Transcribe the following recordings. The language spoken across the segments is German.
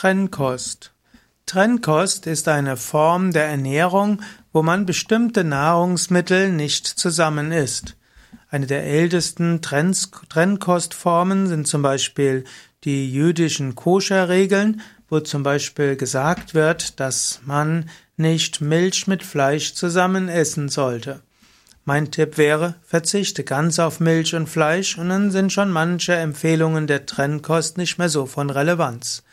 Trennkost. Trennkost ist eine Form der Ernährung, wo man bestimmte Nahrungsmittel nicht zusammen isst. Eine der ältesten Trennkostformen sind zum Beispiel die jüdischen Koscherregeln, wo zum Beispiel gesagt wird, dass man nicht Milch mit Fleisch zusammen essen sollte. Mein Tipp wäre, verzichte ganz auf Milch und Fleisch und dann sind schon manche Empfehlungen der Trennkost nicht mehr so von Relevanz.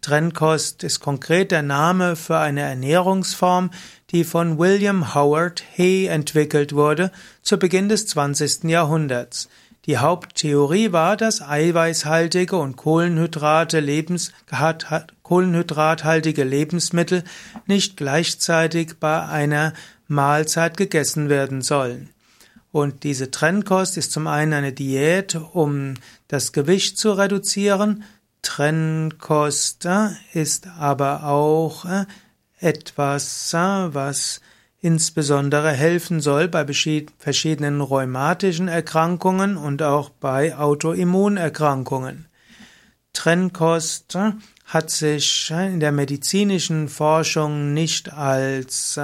Trennkost ist konkret der Name für eine Ernährungsform, die von William Howard Hay entwickelt wurde zu Beginn des 20. Jahrhunderts. Die Haupttheorie war, dass eiweißhaltige und Kohlenhydrate Lebens, kohlenhydrathaltige Lebensmittel nicht gleichzeitig bei einer Mahlzeit gegessen werden sollen. Und diese Trennkost ist zum einen eine Diät, um das Gewicht zu reduzieren. Trennkost äh, ist aber auch äh, etwas, äh, was insbesondere helfen soll bei verschiedenen rheumatischen Erkrankungen und auch bei Autoimmunerkrankungen. Trennkost hat sich in der medizinischen Forschung nicht als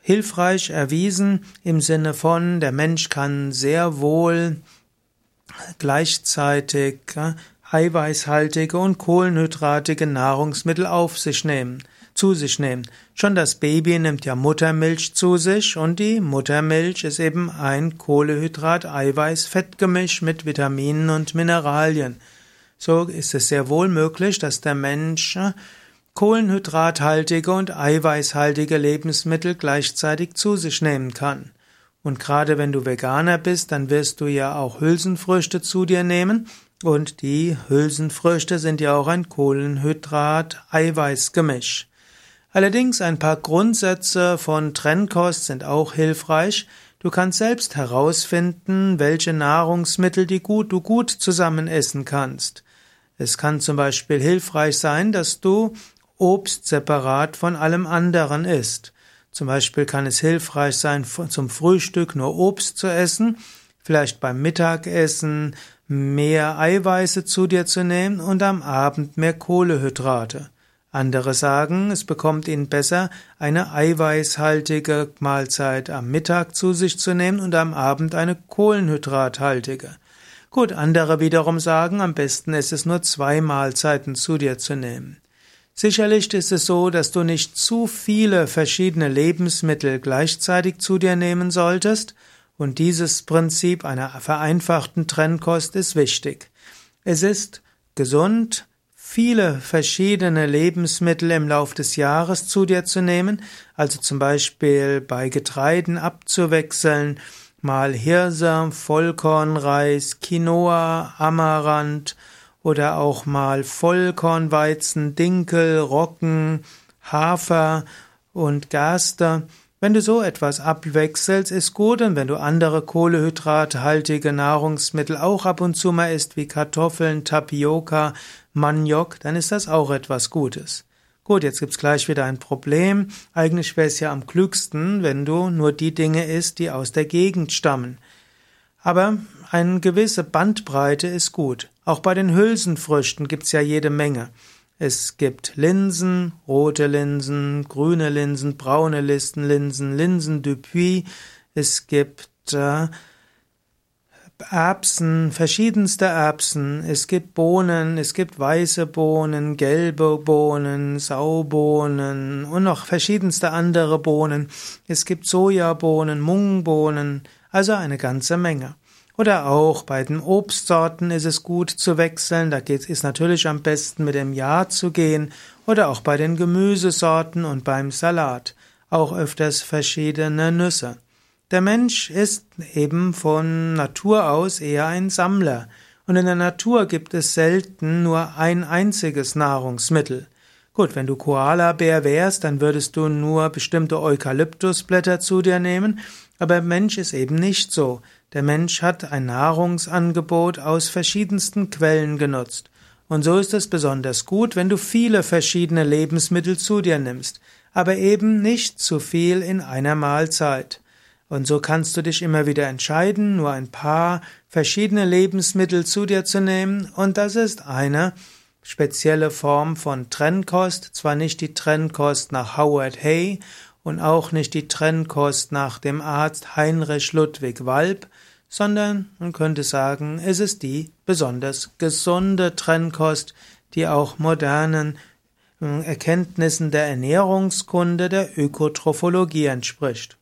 hilfreich erwiesen im Sinne von, der Mensch kann sehr wohl gleichzeitig äh, eiweißhaltige und kohlenhydratige Nahrungsmittel auf sich nehmen, zu sich nehmen. Schon das Baby nimmt ja Muttermilch zu sich und die Muttermilch ist eben ein Kohlehydrat-Eiweiß-Fettgemisch mit Vitaminen und Mineralien. So ist es sehr wohl möglich, dass der Mensch äh, kohlenhydrathaltige und eiweißhaltige Lebensmittel gleichzeitig zu sich nehmen kann. Und gerade wenn du Veganer bist, dann wirst du ja auch Hülsenfrüchte zu dir nehmen. Und die Hülsenfrüchte sind ja auch ein Kohlenhydrat-Eiweiß-Gemisch. Allerdings ein paar Grundsätze von Trennkost sind auch hilfreich. Du kannst selbst herausfinden, welche Nahrungsmittel die gut, du gut zusammen essen kannst. Es kann zum Beispiel hilfreich sein, dass du Obst separat von allem anderen isst. Zum Beispiel kann es hilfreich sein, zum Frühstück nur Obst zu essen, vielleicht beim Mittagessen mehr Eiweiße zu dir zu nehmen und am Abend mehr Kohlehydrate. Andere sagen, es bekommt ihnen besser, eine eiweißhaltige Mahlzeit am Mittag zu sich zu nehmen und am Abend eine kohlenhydrathaltige. Gut, andere wiederum sagen, am besten ist es nur zwei Mahlzeiten zu dir zu nehmen. Sicherlich ist es so, dass du nicht zu viele verschiedene Lebensmittel gleichzeitig zu dir nehmen solltest, und dieses Prinzip einer vereinfachten Trennkost ist wichtig. Es ist gesund, viele verschiedene Lebensmittel im Lauf des Jahres zu dir zu nehmen, also zum Beispiel bei Getreiden abzuwechseln, mal Hirse, Vollkornreis, Quinoa, Amaranth, oder auch mal Vollkornweizen, Dinkel, Roggen, Hafer und Gerste. Wenn du so etwas abwechselst, ist gut und wenn du andere kohlehydrathaltige Nahrungsmittel auch ab und zu mal isst, wie Kartoffeln, Tapioca, Maniok, dann ist das auch etwas Gutes. Gut, jetzt gibt's gleich wieder ein Problem. Eigentlich wäre es ja am klügsten, wenn du nur die Dinge isst, die aus der Gegend stammen. Aber eine gewisse Bandbreite ist gut. Auch bei den Hülsenfrüchten gibt's ja jede Menge. Es gibt Linsen, rote Linsen, grüne Linsen, braune Listen, Linsen, Linsen Dupuis. Es gibt äh, Erbsen, verschiedenste Erbsen. Es gibt Bohnen, es gibt weiße Bohnen, gelbe Bohnen, Saubohnen und noch verschiedenste andere Bohnen. Es gibt Sojabohnen, Mungbohnen, also eine ganze Menge. Oder auch bei den Obstsorten ist es gut zu wechseln. Da geht es natürlich am besten mit dem Jahr zu gehen. Oder auch bei den Gemüsesorten und beim Salat. Auch öfters verschiedene Nüsse. Der Mensch ist eben von Natur aus eher ein Sammler. Und in der Natur gibt es selten nur ein einziges Nahrungsmittel. Gut, wenn du Koala-Bär wärst, dann würdest du nur bestimmte Eukalyptusblätter zu dir nehmen, aber Mensch ist eben nicht so. Der Mensch hat ein Nahrungsangebot aus verschiedensten Quellen genutzt. Und so ist es besonders gut, wenn du viele verschiedene Lebensmittel zu dir nimmst, aber eben nicht zu viel in einer Mahlzeit. Und so kannst du dich immer wieder entscheiden, nur ein paar verschiedene Lebensmittel zu dir zu nehmen, und das ist eine spezielle Form von Trennkost, zwar nicht die Trennkost nach Howard Hay und auch nicht die Trennkost nach dem Arzt Heinrich Ludwig Walb, sondern man könnte sagen, es ist die besonders gesunde Trennkost, die auch modernen äh, Erkenntnissen der Ernährungskunde, der Ökotrophologie entspricht.